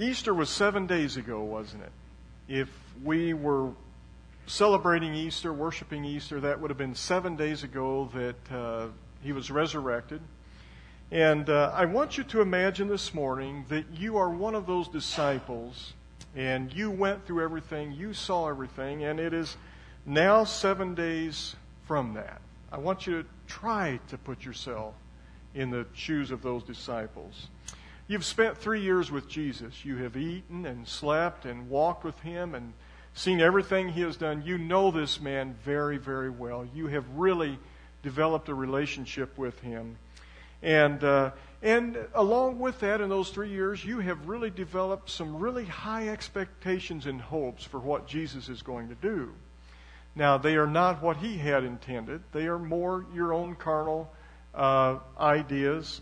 Easter was seven days ago, wasn't it? If we were celebrating Easter, worshiping Easter, that would have been seven days ago that uh, he was resurrected. And uh, I want you to imagine this morning that you are one of those disciples and you went through everything, you saw everything, and it is now seven days from that. I want you to try to put yourself in the shoes of those disciples. You've spent three years with Jesus. You have eaten and slept and walked with him and seen everything he has done. You know this man very, very well. You have really developed a relationship with him. And, uh, and along with that, in those three years, you have really developed some really high expectations and hopes for what Jesus is going to do. Now, they are not what he had intended, they are more your own carnal uh, ideas.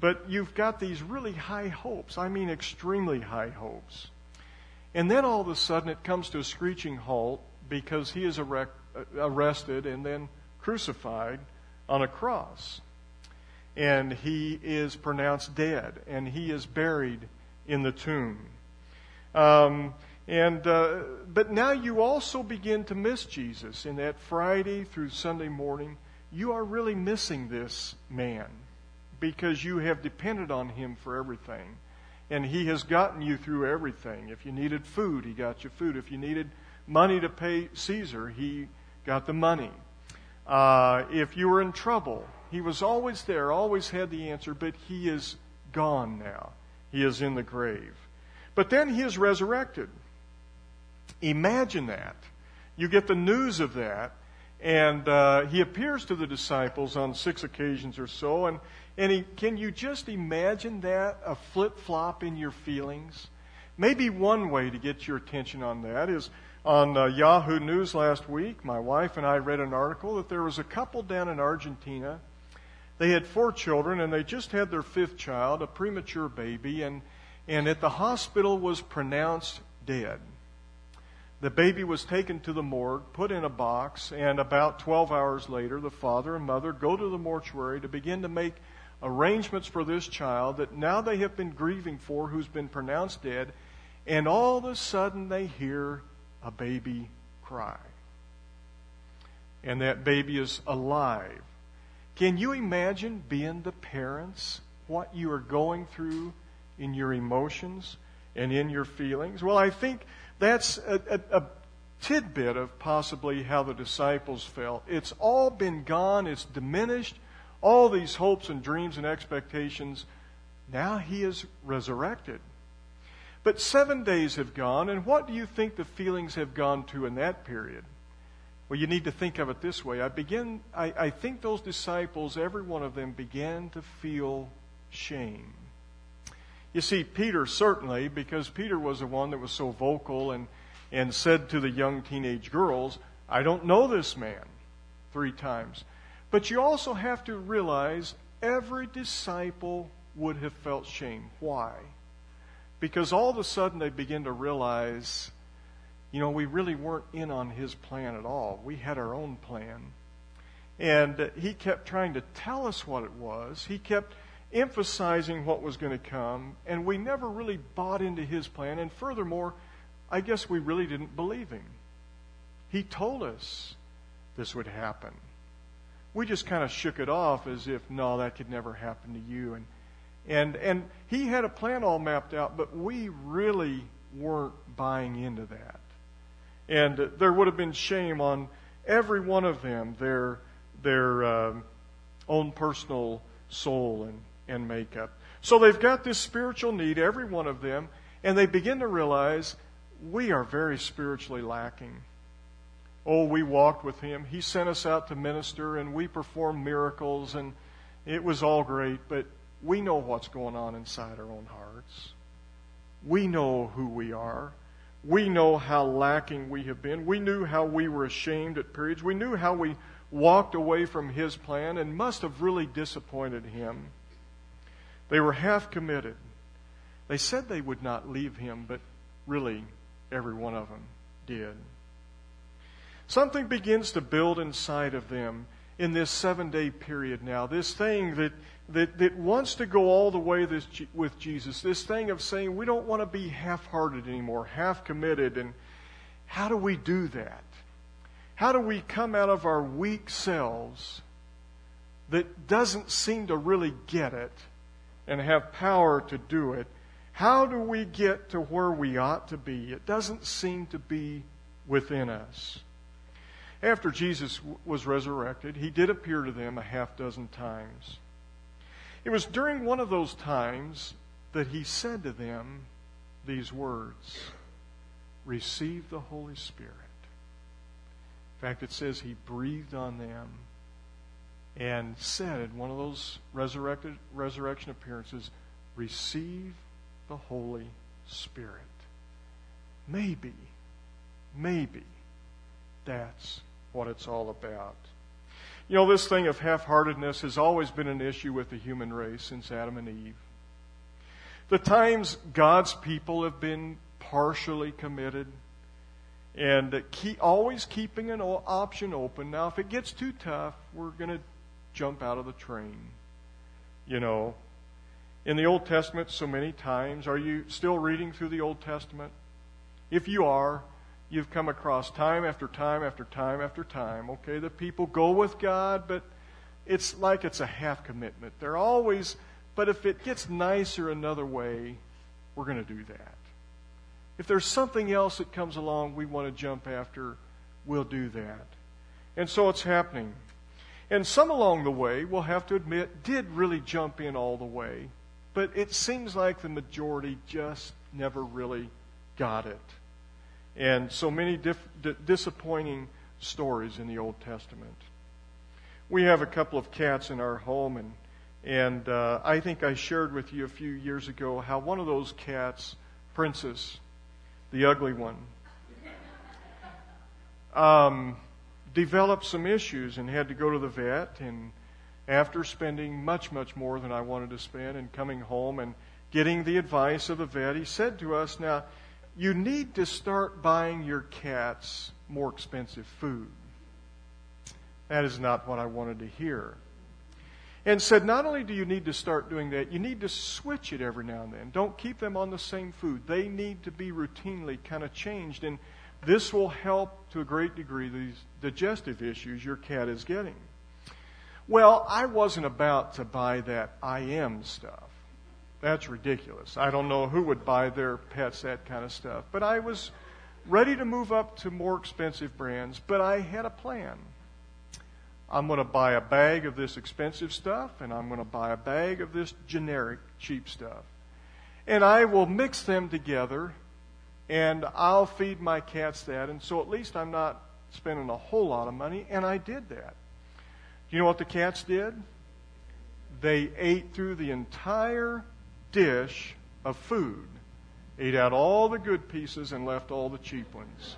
But you've got these really high hopes. I mean, extremely high hopes. And then all of a sudden it comes to a screeching halt because he is erect, arrested and then crucified on a cross and he is pronounced dead, and he is buried in the tomb. Um, and uh, but now you also begin to miss Jesus in that Friday through Sunday morning. You are really missing this man because you have depended on him for everything. And he has gotten you through everything. If you needed food, he got you food. If you needed money to pay Caesar, he got the money. Uh, if you were in trouble, he was always there, always had the answer, but he is gone now. He is in the grave. But then he is resurrected. Imagine that. You get the news of that, and uh, he appears to the disciples on six occasions or so. And, and he, can you just imagine that? A flip flop in your feelings? Maybe one way to get your attention on that is on uh, Yahoo News last week. My wife and I read an article that there was a couple down in Argentina they had four children, and they just had their fifth child, a premature baby, and, and at the hospital was pronounced dead. The baby was taken to the morgue, put in a box, and about 12 hours later, the father and mother go to the mortuary to begin to make arrangements for this child that now they have been grieving for, who's been pronounced dead, and all of a sudden they hear a baby cry. And that baby is alive. Can you imagine being the parents, what you are going through in your emotions and in your feelings? Well, I think that's a, a, a tidbit of possibly how the disciples felt. It's all been gone, it's diminished, all these hopes and dreams and expectations. Now he is resurrected. But seven days have gone, and what do you think the feelings have gone to in that period? Well, you need to think of it this way. I begin, I, I think those disciples, every one of them, began to feel shame. You see, Peter certainly, because Peter was the one that was so vocal and, and said to the young teenage girls, I don't know this man, three times. But you also have to realize every disciple would have felt shame. Why? Because all of a sudden they begin to realize you know, we really weren't in on his plan at all. We had our own plan. And he kept trying to tell us what it was. He kept emphasizing what was going to come, and we never really bought into his plan. And furthermore, I guess we really didn't believe him. He told us this would happen. We just kind of shook it off as if, no, that could never happen to you. And, and, and he had a plan all mapped out, but we really weren't buying into that. And there would have been shame on every one of them, their, their um, own personal soul and, and makeup. So they've got this spiritual need, every one of them, and they begin to realize we are very spiritually lacking. Oh, we walked with him. He sent us out to minister, and we performed miracles, and it was all great, but we know what's going on inside our own hearts. We know who we are. We know how lacking we have been. We knew how we were ashamed at periods. We knew how we walked away from His plan and must have really disappointed Him. They were half committed. They said they would not leave Him, but really, every one of them did. Something begins to build inside of them in this seven day period now. This thing that that, that wants to go all the way this, with Jesus. This thing of saying we don't want to be half hearted anymore, half committed. And how do we do that? How do we come out of our weak selves that doesn't seem to really get it and have power to do it? How do we get to where we ought to be? It doesn't seem to be within us. After Jesus was resurrected, he did appear to them a half dozen times. It was during one of those times that he said to them these words Receive the Holy Spirit. In fact, it says he breathed on them and said in one of those resurrected resurrection appearances, Receive the Holy Spirit. Maybe, maybe that's what it's all about. You know, this thing of half heartedness has always been an issue with the human race since Adam and Eve. The times God's people have been partially committed and keep, always keeping an option open. Now, if it gets too tough, we're going to jump out of the train. You know, in the Old Testament, so many times, are you still reading through the Old Testament? If you are, you've come across time after time after time after time. Okay, the people go with God, but it's like it's a half commitment. They're always, but if it gets nicer another way, we're going to do that. If there's something else that comes along we want to jump after, we'll do that. And so it's happening. And some along the way, we'll have to admit, did really jump in all the way. But it seems like the majority just never really got it. And so many dif- d- disappointing stories in the Old Testament. We have a couple of cats in our home, and, and uh, I think I shared with you a few years ago how one of those cats, Princess, the ugly one, um, developed some issues and had to go to the vet. And after spending much, much more than I wanted to spend and coming home and getting the advice of the vet, he said to us, Now, you need to start buying your cats more expensive food. That is not what I wanted to hear. And said, not only do you need to start doing that, you need to switch it every now and then. Don't keep them on the same food. They need to be routinely kind of changed. And this will help to a great degree these digestive issues your cat is getting. Well, I wasn't about to buy that Iams stuff. That's ridiculous. I don't know who would buy their pets that kind of stuff. But I was ready to move up to more expensive brands, but I had a plan. I'm going to buy a bag of this expensive stuff, and I'm going to buy a bag of this generic cheap stuff. And I will mix them together, and I'll feed my cats that. And so at least I'm not spending a whole lot of money, and I did that. Do you know what the cats did? They ate through the entire dish of food, ate out all the good pieces and left all the cheap ones.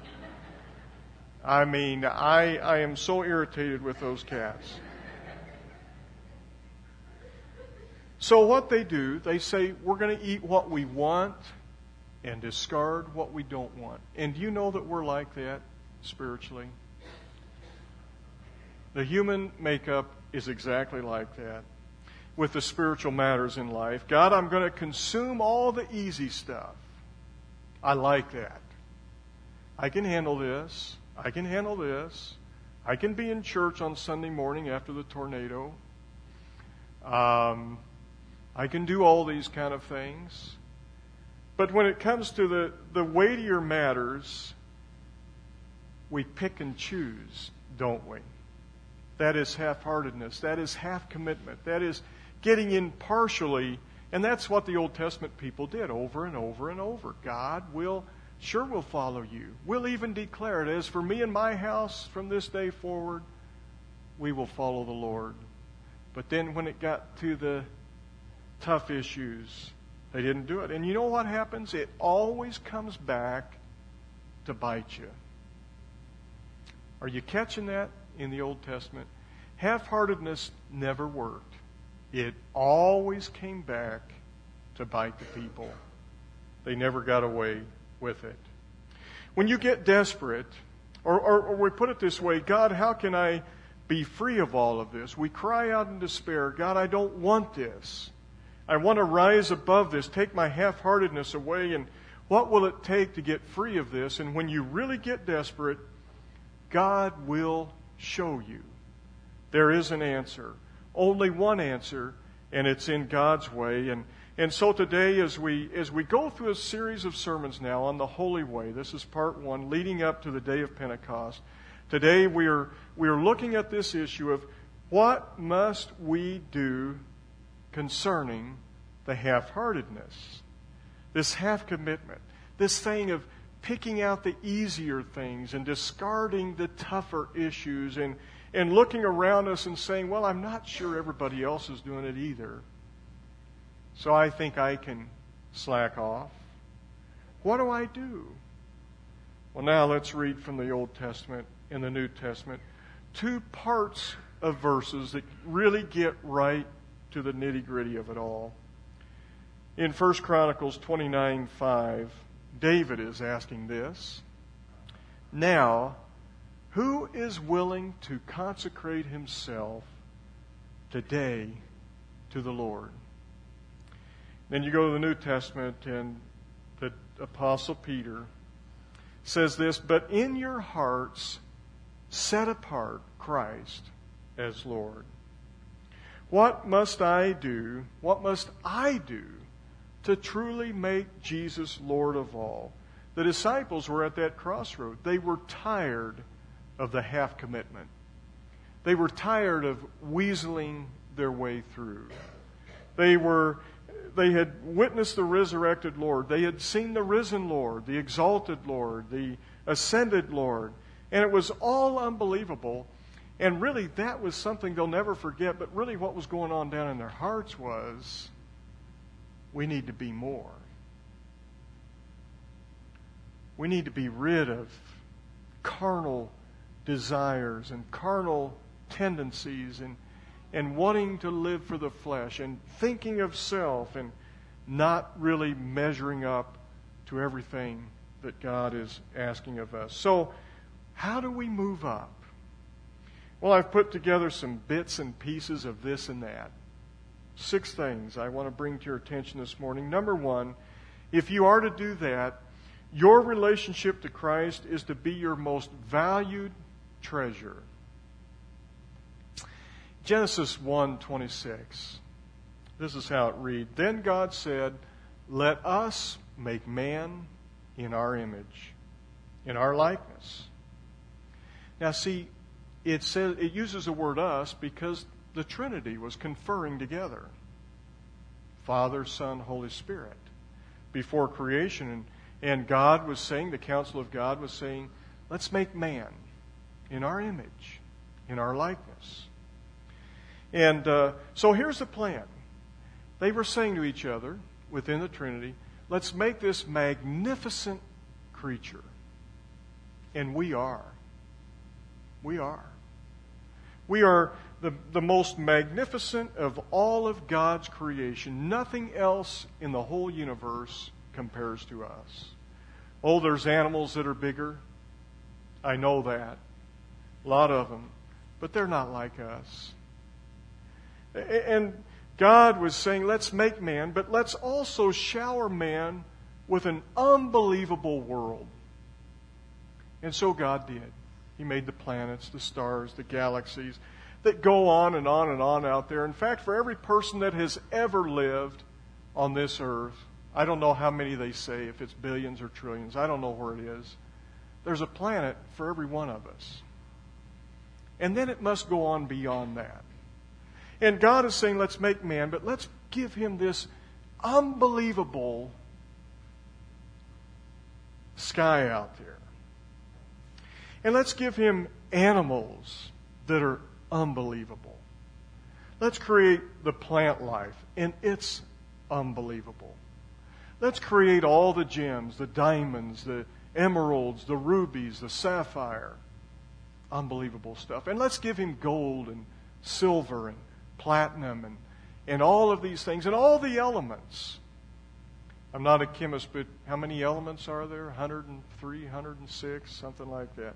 I mean, I, I am so irritated with those cats. So, what they do, they say, we're going to eat what we want and discard what we don't want. And do you know that we're like that spiritually? The human makeup is exactly like that with the spiritual matters in life. God, I'm going to consume all the easy stuff. I like that. I can handle this. I can handle this. I can be in church on Sunday morning after the tornado. Um, I can do all these kind of things. But when it comes to the, the weightier matters, we pick and choose, don't we? That is half heartedness. That is half commitment. That is getting in partially. And that's what the Old Testament people did over and over and over. God will, sure, will follow you. We'll even declare it as for me and my house from this day forward, we will follow the Lord. But then when it got to the tough issues, they didn't do it. And you know what happens? It always comes back to bite you. Are you catching that in the Old Testament? Half heartedness never worked it always came back to bite the people. They never got away with it. When you get desperate, or, or, or, we put it this way God, how can I be free of all of this. We cry out in despair, God, I don't want this. I want to rise above this, take my half heartedness away, and what will it take to get free of this? And when you really get desperate, God will show you. There is an answer. Only one answer, and it's in God's way. And, and so today, as we, as we go through a series of sermons now on the Holy Way, this is part one, leading up to the day of Pentecost. Today we are, we are looking at this issue of what must we do concerning the half heartedness, this half commitment, this thing of picking out the easier things and discarding the tougher issues and, and looking around us and saying, Well, I'm not sure everybody else is doing it either. So I think I can slack off. What do I do? Well, now let's read from the Old Testament and the New Testament two parts of verses that really get right to the nitty gritty of it all. In 1 Chronicles 29 5, David is asking this Now, who is willing to consecrate himself today to the Lord? Then you go to the New Testament, and the Apostle Peter says this But in your hearts, set apart Christ as Lord. What must I do? What must I do to truly make Jesus Lord of all? The disciples were at that crossroad. They were tired of the half commitment. They were tired of weaseling their way through. They were they had witnessed the resurrected Lord. They had seen the risen Lord, the exalted Lord, the ascended Lord. And it was all unbelievable. And really, that was something they'll never forget. But really, what was going on down in their hearts was we need to be more. We need to be rid of carnal desires and carnal tendencies and, and wanting to live for the flesh and thinking of self and not really measuring up to everything that God is asking of us. So, how do we move up? Well, I've put together some bits and pieces of this and that. Six things I want to bring to your attention this morning. Number one, if you are to do that, your relationship to Christ is to be your most valued treasure. Genesis 1:26. This is how it read. Then God said, "Let us make man in our image, in our likeness." Now see, it says it uses the word us because the Trinity was conferring together. Father, Son, Holy Spirit. Before creation and, and God was saying, the council of God was saying, let's make man in our image, in our likeness. And uh, so here's the plan. They were saying to each other within the Trinity, let's make this magnificent creature. And we are. We are. We are the, the most magnificent of all of God's creation. Nothing else in the whole universe compares to us. Oh, there's animals that are bigger. I know that. A lot of them. But they're not like us. And God was saying, let's make man, but let's also shower man with an unbelievable world. And so God did. He made the planets, the stars, the galaxies that go on and on and on out there. In fact, for every person that has ever lived on this earth, I don't know how many they say, if it's billions or trillions, I don't know where it is. There's a planet for every one of us. And then it must go on beyond that. And God is saying, let's make man, but let's give him this unbelievable sky out there. And let's give him animals that are unbelievable. Let's create the plant life, and it's unbelievable. Let's create all the gems, the diamonds, the emeralds, the rubies, the sapphire. Unbelievable stuff. And let's give him gold and silver and platinum and, and all of these things and all the elements. I'm not a chemist, but how many elements are there? 103, 106, something like that.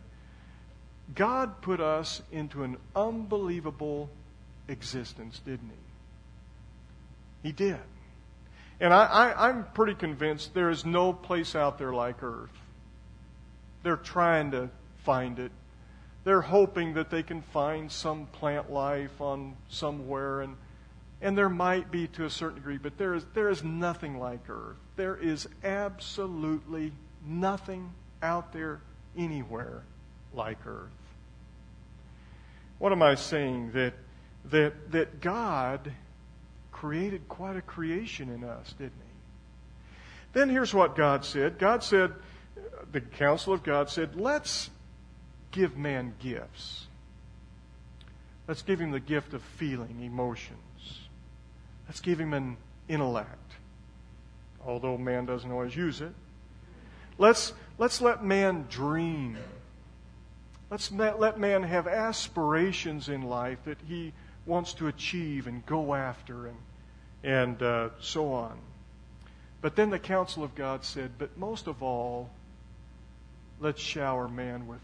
God put us into an unbelievable existence, didn't He? He did. And I, am pretty convinced there is no place out there like Earth. They're trying to find it. They're hoping that they can find some plant life on somewhere, and, and there might be to a certain degree, but there is, there is nothing like Earth. There is absolutely nothing out there anywhere like Earth. What am I saying? That, that, that God created quite a creation in us, didn't He? Then here's what God said God said, the council of God said, let's give man gifts. Let's give him the gift of feeling, emotions. Let's give him an intellect, although man doesn't always use it. Let's, let's let man dream. Let's let man have aspirations in life that he wants to achieve and go after and, and uh, so on. But then the council of God said, but most of all, let's shower man with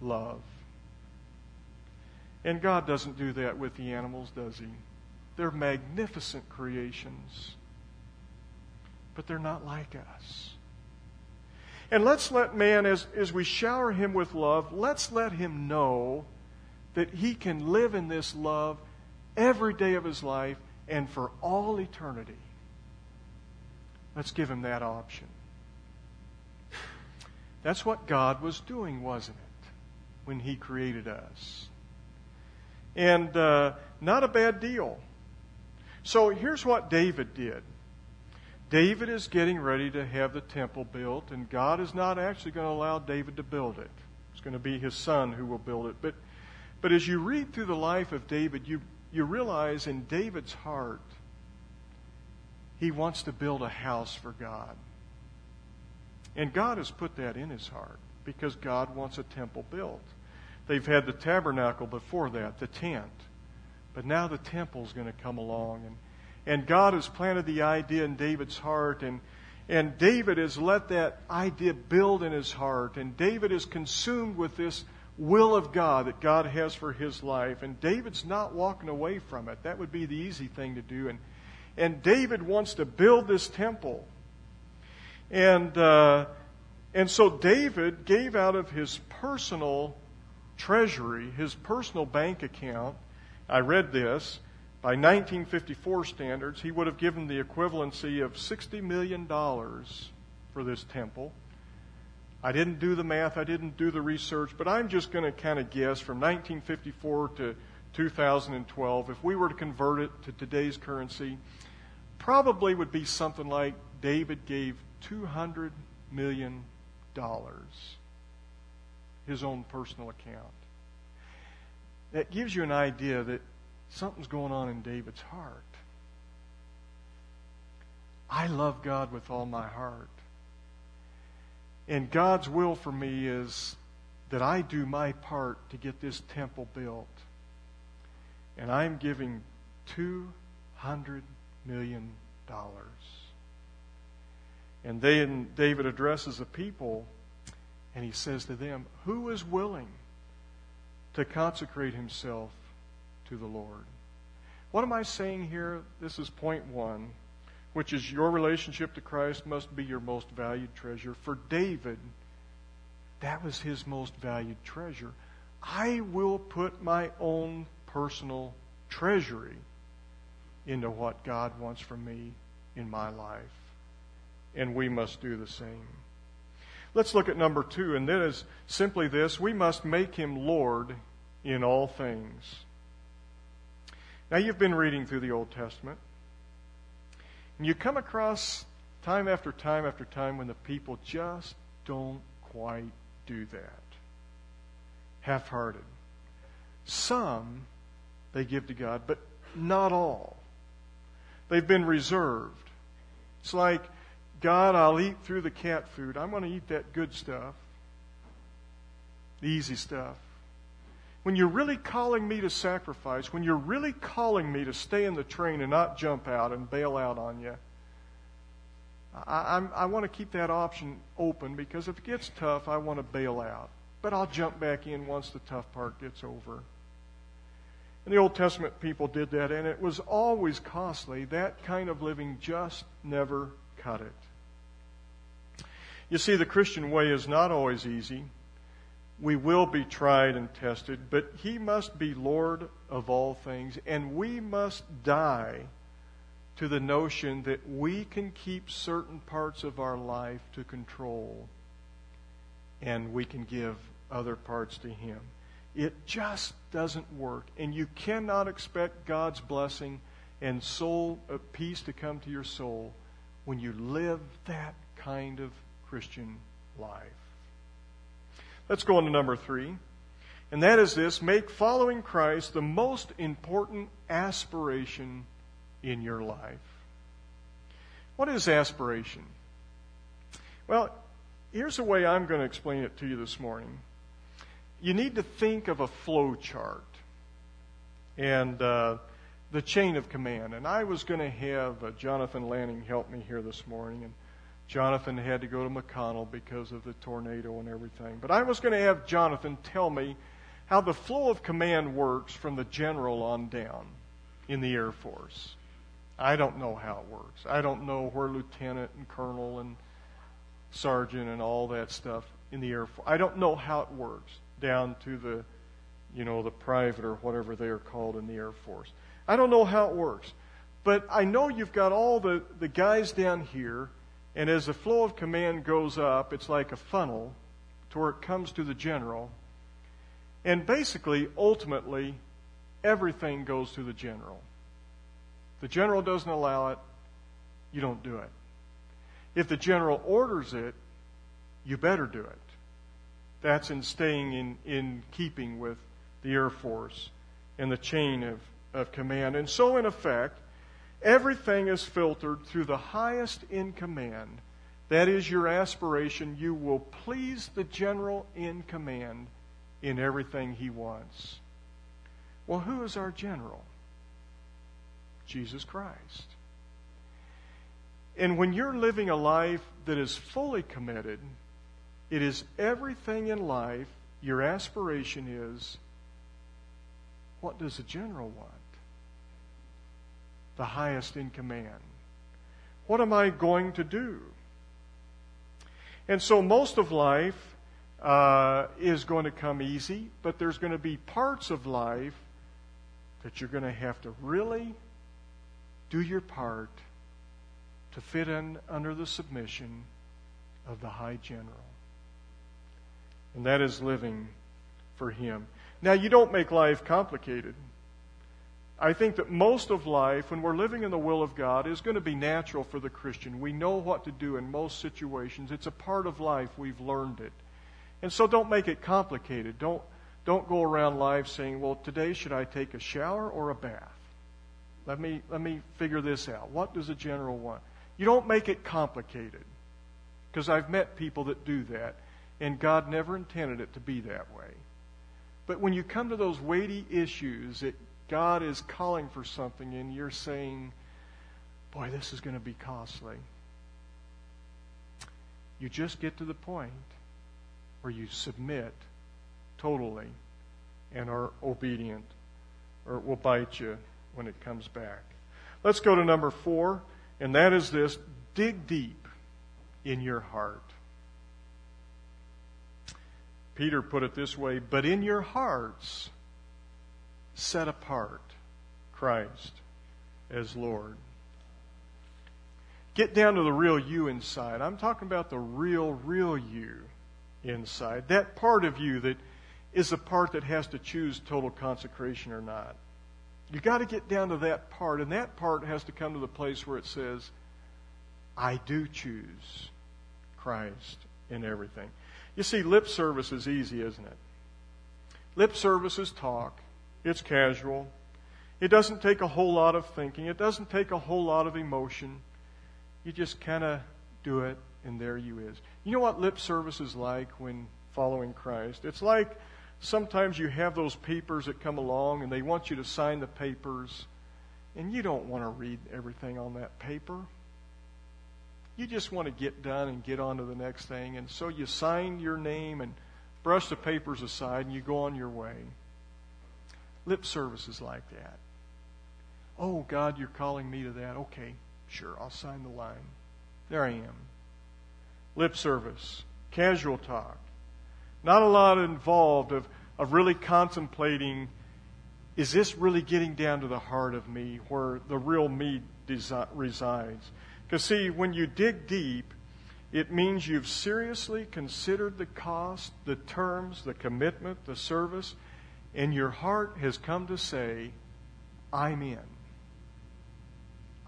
love. And God doesn't do that with the animals, does He? They're magnificent creations, but they're not like us. And let's let man, as, as we shower him with love, let's let him know that he can live in this love every day of his life and for all eternity. Let's give him that option. That's what God was doing, wasn't it, when he created us? And uh, not a bad deal. So here's what David did. David is getting ready to have the temple built, and God is not actually going to allow David to build it. It's going to be his son who will build it. But, but as you read through the life of David, you, you realize in David's heart, he wants to build a house for God. And God has put that in his heart because God wants a temple built. They've had the tabernacle before that, the tent. But now the temple's going to come along. And and God has planted the idea in David's heart, and, and David has let that idea build in his heart, and David is consumed with this will of God that God has for his life, and David's not walking away from it. That would be the easy thing to do. And, and David wants to build this temple. And, uh, and so David gave out of his personal treasury, his personal bank account. I read this. By 1954 standards, he would have given the equivalency of $60 million for this temple. I didn't do the math, I didn't do the research, but I'm just going to kind of guess from 1954 to 2012, if we were to convert it to today's currency, probably would be something like David gave $200 million, his own personal account. That gives you an idea that something's going on in David's heart. I love God with all my heart. And God's will for me is that I do my part to get this temple built. And I'm giving $200 million. And then David addresses the people and he says to them, Who is willing to consecrate himself to the Lord. What am I saying here? This is point one, which is your relationship to Christ must be your most valued treasure. For David, that was his most valued treasure. I will put my own personal treasury into what God wants from me in my life. And we must do the same. Let's look at number two, and that is simply this we must make him Lord in all things. Now, you've been reading through the Old Testament, and you come across time after time after time when the people just don't quite do that. Half hearted. Some they give to God, but not all. They've been reserved. It's like, God, I'll eat through the cat food. I'm going to eat that good stuff, the easy stuff when you're really calling me to sacrifice, when you're really calling me to stay in the train and not jump out and bail out on you, I, I, I want to keep that option open because if it gets tough, I want to bail out. but I'll jump back in once the tough part gets over. And the Old Testament people did that, and it was always costly. That kind of living just never cut it. You see, the Christian way is not always easy. We will be tried and tested, but He must be Lord of all things, and we must die to the notion that we can keep certain parts of our life to control, and we can give other parts to Him. It just doesn't work. And you cannot expect God's blessing and soul of uh, peace to come to your soul when you live that kind of Christian life. Let's go on to number three. And that is this make following Christ the most important aspiration in your life. What is aspiration? Well, here's the way I'm going to explain it to you this morning you need to think of a flow chart and uh, the chain of command. And I was going to have uh, Jonathan Lanning help me here this morning, and Jonathan had to go to McConnell because of the tornado and everything. But I was going to have Jonathan tell me how the flow of command works from the general on down in the Air Force. I don't know how it works. I don't know where lieutenant and colonel and sergeant and all that stuff in the Air Force. I don't know how it works down to the, you know, the private or whatever they are called in the Air Force. I don't know how it works, but I know you've got all the, the guys down here, and as the flow of command goes up, it's like a funnel to where it comes to the general. And basically, ultimately, everything goes to the general. The general doesn't allow it, you don't do it. If the general orders it, you better do it. That's in staying in, in keeping with the Air Force and the chain of, of command. And so, in effect, everything is filtered through the highest in command. That is your aspiration. You will please the general in command in everything he wants. Well, who is our general? Jesus Christ. And when you're living a life that is fully committed, it is everything in life, your aspiration is what does the general want? The highest in command. What am I going to do? And so most of life uh, is going to come easy, but there's going to be parts of life that you're going to have to really do your part to fit in under the submission of the high general and that is living for Him. Now, you don't make life complicated. I think that most of life, when we're living in the will of God, is going to be natural for the Christian. We know what to do in most situations. It's a part of life. We've learned it. And so don't make it complicated. Don't, don't go around life saying, well, today should I take a shower or a bath? Let me, let me figure this out. What does a general want? You don't make it complicated. Because I've met people that do that. And God never intended it to be that way. But when you come to those weighty issues that God is calling for something and you're saying, boy, this is going to be costly, you just get to the point where you submit totally and are obedient, or it will bite you when it comes back. Let's go to number four, and that is this dig deep in your heart. Peter put it this way But in your hearts, set apart Christ as Lord. Get down to the real you inside. I'm talking about the real, real you inside. That part of you that is the part that has to choose total consecration or not. You got to get down to that part, and that part has to come to the place where it says, I do choose Christ in everything. You see, lip service is easy, isn't it? Lip service is talk. It's casual. It doesn't take a whole lot of thinking. It doesn't take a whole lot of emotion. You just kind of do it, and there you is. You know what lip service is like when following Christ? It's like sometimes you have those papers that come along, and they want you to sign the papers, and you don't want to read everything on that paper you just want to get done and get on to the next thing. And so you sign your name and brush the papers aside, and you go on your way. Lip service is like that. Oh, God, you're calling me to that. Okay, sure, I'll sign the line. There I am. Lip service, casual talk. Not a lot involved of, of really contemplating is this really getting down to the heart of me where the real me desi- resides? Because, see, when you dig deep, it means you've seriously considered the cost, the terms, the commitment, the service, and your heart has come to say, I'm in.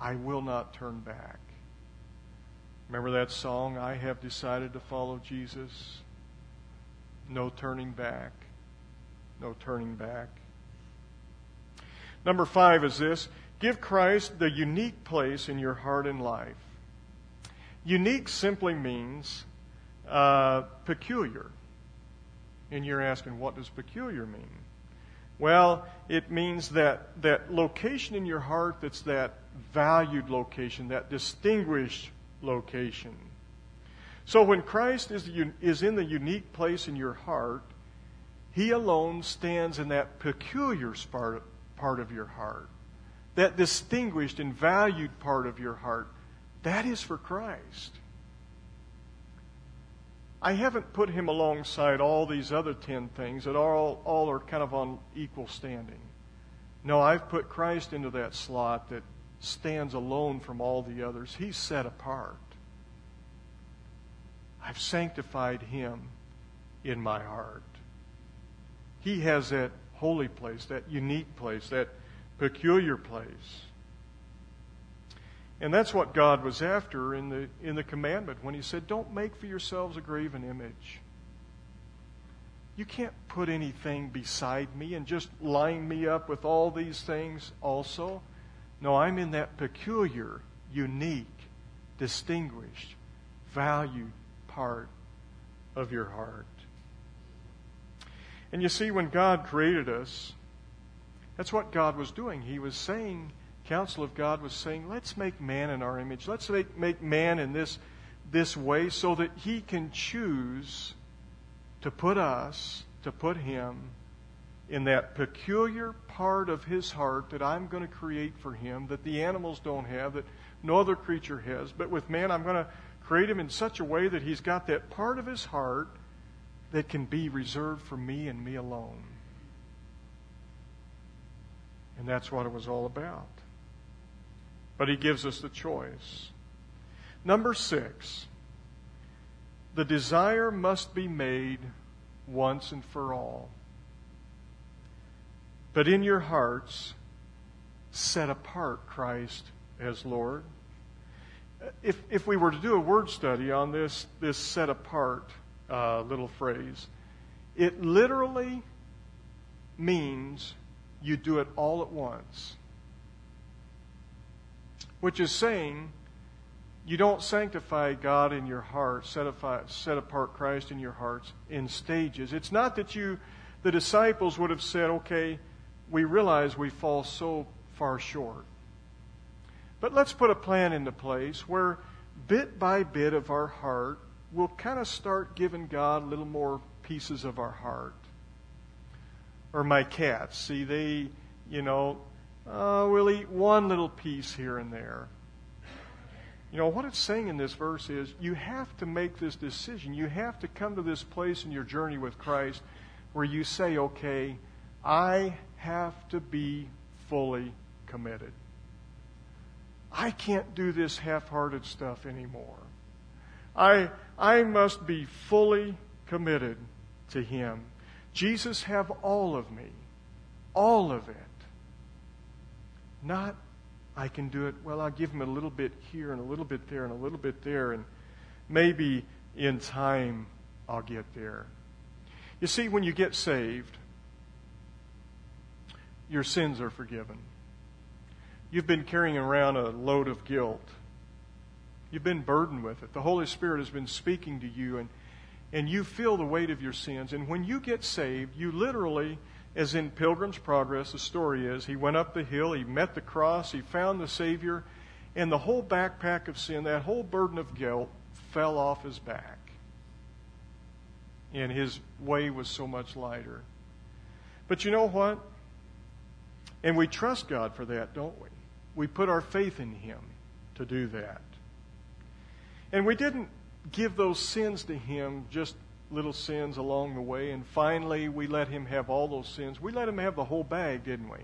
I will not turn back. Remember that song, I have decided to follow Jesus? No turning back. No turning back. Number five is this give Christ the unique place in your heart and life. Unique simply means uh, peculiar. And you're asking, what does peculiar mean? Well, it means that, that location in your heart that's that valued location, that distinguished location. So when Christ is, is in the unique place in your heart, He alone stands in that peculiar part, part of your heart, that distinguished and valued part of your heart. That is for Christ. I haven't put him alongside all these other ten things that all, all are kind of on equal standing. No, I've put Christ into that slot that stands alone from all the others. He's set apart. I've sanctified him in my heart. He has that holy place, that unique place, that peculiar place. And that's what God was after in the, in the commandment when He said, Don't make for yourselves a graven image. You can't put anything beside me and just line me up with all these things also. No, I'm in that peculiar, unique, distinguished, valued part of your heart. And you see, when God created us, that's what God was doing. He was saying, counsel of God was saying, let's make man in our image. Let's make, make man in this, this way so that he can choose to put us, to put him in that peculiar part of his heart that I'm going to create for him that the animals don't have, that no other creature has. But with man, I'm going to create him in such a way that he's got that part of his heart that can be reserved for me and me alone. And that's what it was all about. But he gives us the choice. Number six, the desire must be made once and for all. But in your hearts, set apart Christ as Lord. If, if we were to do a word study on this, this set apart uh, little phrase, it literally means you do it all at once. Which is saying, you don't sanctify God in your heart, set, set apart Christ in your hearts in stages. It's not that you, the disciples would have said, okay, we realize we fall so far short. But let's put a plan into place where bit by bit of our heart, we'll kind of start giving God a little more pieces of our heart. Or my cats, see, they, you know, uh, we'll eat one little piece here and there. You know, what it's saying in this verse is you have to make this decision. You have to come to this place in your journey with Christ where you say, okay, I have to be fully committed. I can't do this half hearted stuff anymore. I, I must be fully committed to Him. Jesus, have all of me, all of it. Not, I can do it, well, I'll give Him a little bit here and a little bit there and a little bit there, and maybe in time I'll get there. You see, when you get saved, your sins are forgiven. You've been carrying around a load of guilt. You've been burdened with it. The Holy Spirit has been speaking to you, and, and you feel the weight of your sins. And when you get saved, you literally, as in Pilgrim's Progress, the story is, he went up the hill, he met the cross, he found the Savior, and the whole backpack of sin, that whole burden of guilt, fell off his back. and his way was so much lighter. But you know what? And we trust God for that, don't we? We put our faith in him to do that. And we didn't give those sins to him, just little sins along the way, and finally we let him have all those sins. We let him have the whole bag, didn't we?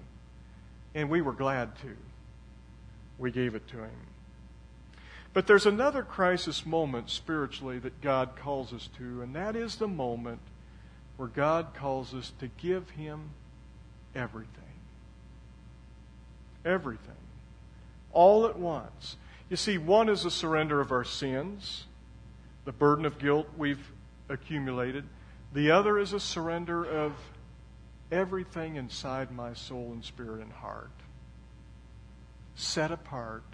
And we were glad to. We gave it to him. But there's another crisis moment spiritually that God calls us to, and that is the moment where God calls us to give Him everything. Everything. All at once. You see, one is a surrender of our sins, the burden of guilt we've accumulated. The other is a surrender of everything inside my soul and spirit and heart. Set apart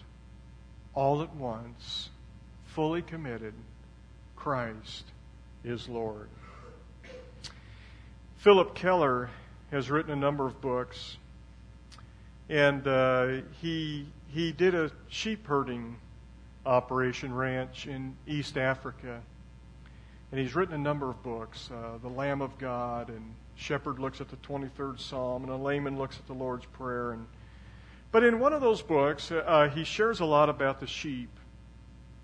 all at once, fully committed, Christ is Lord. Phillip Keller has written a number of books, and uh, he he did a sheep herding operation ranch in East Africa, and he's written a number of books, uh, "The Lamb of God" and "Shepherd Looks at the 23rd Psalm," and "A Layman Looks at the Lord's Prayer," and but in one of those books, uh, he shares a lot about the sheep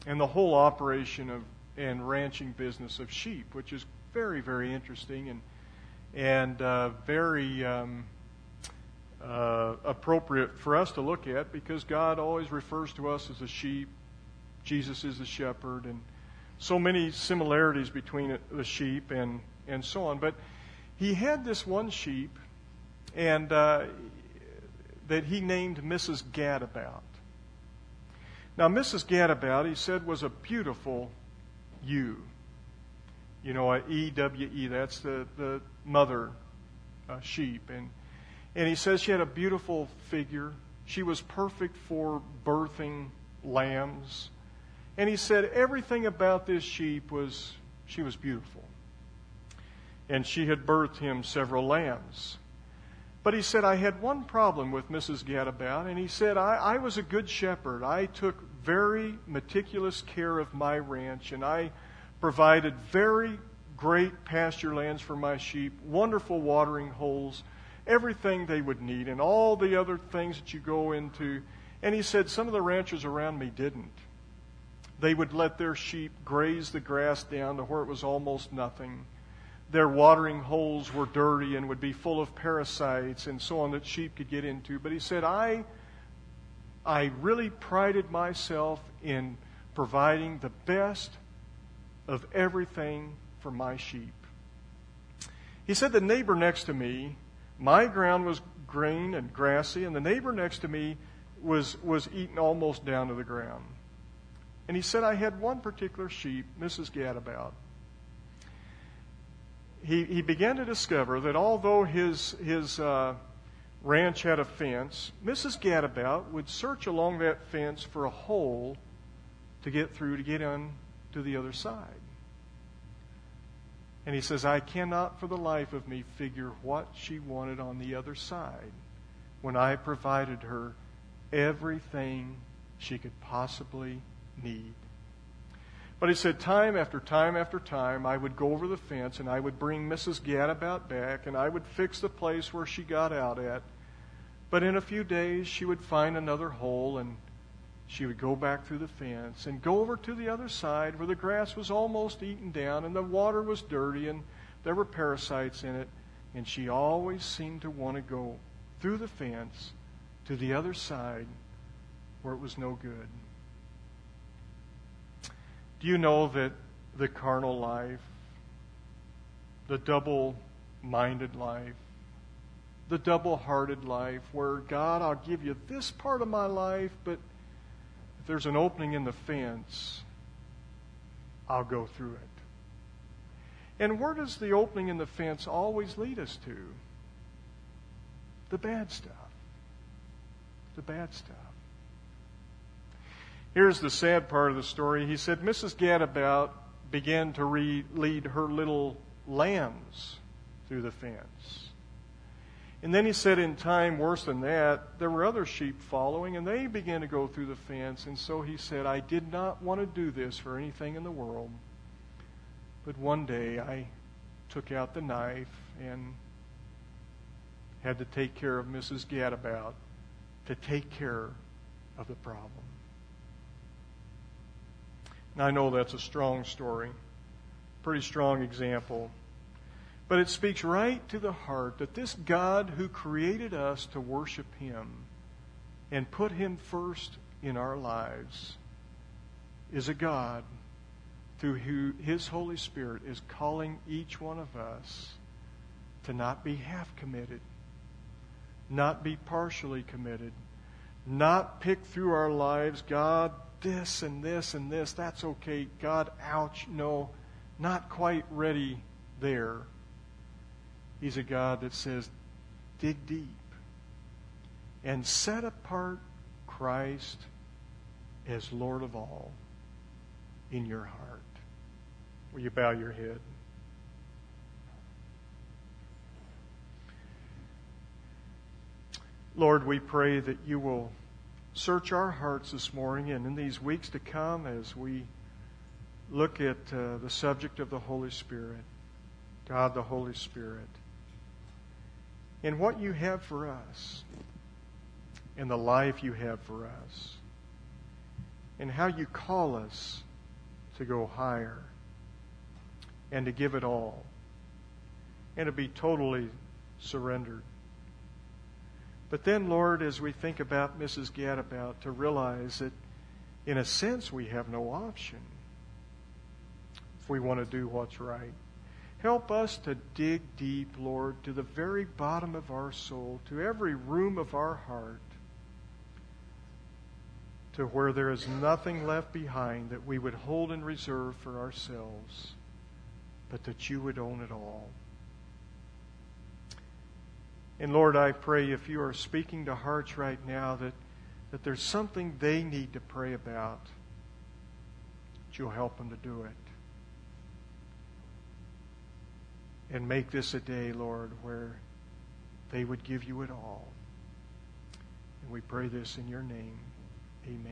and the whole operation of and ranching business of sheep, which is very, very interesting and and uh, very um, uh, appropriate for us to look at because God always refers to us as a sheep. Jesus is the shepherd, and so many similarities between the sheep and and so on. But he had this one sheep, and uh, that he named Mrs. Gadabout. Now, Mrs. Gadabout, he said, was a beautiful ewe. You know, a E W E, that's the, the mother uh, sheep. And, and he says she had a beautiful figure. She was perfect for birthing lambs. And he said everything about this sheep was, she was beautiful. And she had birthed him several lambs. But he said, I had one problem with Mrs. Gadabout, and he said, I, I was a good shepherd. I took very meticulous care of my ranch, and I provided very great pasture lands for my sheep, wonderful watering holes, everything they would need, and all the other things that you go into. And he said, Some of the ranchers around me didn't. They would let their sheep graze the grass down to where it was almost nothing their watering holes were dirty and would be full of parasites and so on that sheep could get into. But he said, I, I really prided myself in providing the best of everything for my sheep. He said, the neighbor next to me, my ground was green and grassy, and the neighbor next to me was, was eaten almost down to the ground. And he said, I had one particular sheep, Mrs. Gadabout he, he began to discover that although his, his uh, ranch had a fence, Mrs. Gadabout would search along that fence for a hole to get through to get on to the other side. And he says, I cannot for the life of me figure what she wanted on the other side when I provided her everything she could possibly need. But he said, time after time after time, I would go over the fence and I would bring Mrs. Gadabout back and I would fix the place where she got out at. But in a few days, she would find another hole and she would go back through the fence and go over to the other side where the grass was almost eaten down and the water was dirty and there were parasites in it. And she always seemed to want to go through the fence to the other side where it was no good. Do you know that the carnal life, the double minded life, the double hearted life, where God, I'll give you this part of my life, but if there's an opening in the fence, I'll go through it. And where does the opening in the fence always lead us to? The bad stuff. The bad stuff. Here's the sad part of the story. He said Mrs. Gadabout began to re- lead her little lambs through the fence. And then he said, in time worse than that, there were other sheep following, and they began to go through the fence. And so he said, I did not want to do this for anything in the world. But one day I, took out the knife and had to take care of Mrs. Gadabout to take care of the problem. And I know that's a strong story, pretty strong example. But it speaks right to the heart that this God who created us to worship Him and put Him first in our lives is a God through who His Holy Spirit is calling each one of us to not be half committed, not be partially committed, not pick through our lives, God, this and this and this, that's okay. God, ouch, no, not quite ready there. He's a God that says, dig deep and set apart Christ as Lord of all in your heart. Will you bow your head? Lord, we pray that you will search our hearts this morning and in these weeks to come as we look at uh, the subject of the Holy Spirit, God the Holy Spirit, and what you have for us, and the life you have for us, and how you call us to go higher and to give it all and to be totally surrendered. But then, Lord, as we think about Mrs. Gadabout, to realize that in a sense we have no option if we want to do what's right. Help us to dig deep, Lord, to the very bottom of our soul, to every room of our heart, to where there is nothing left behind that we would hold in reserve for ourselves, but that you would own it all. And Lord, I pray if you are speaking to hearts right now that, that there's something they need to pray about, that you'll help them to do it. And make this a day, Lord, where they would give you it all. And we pray this in your name. Amen.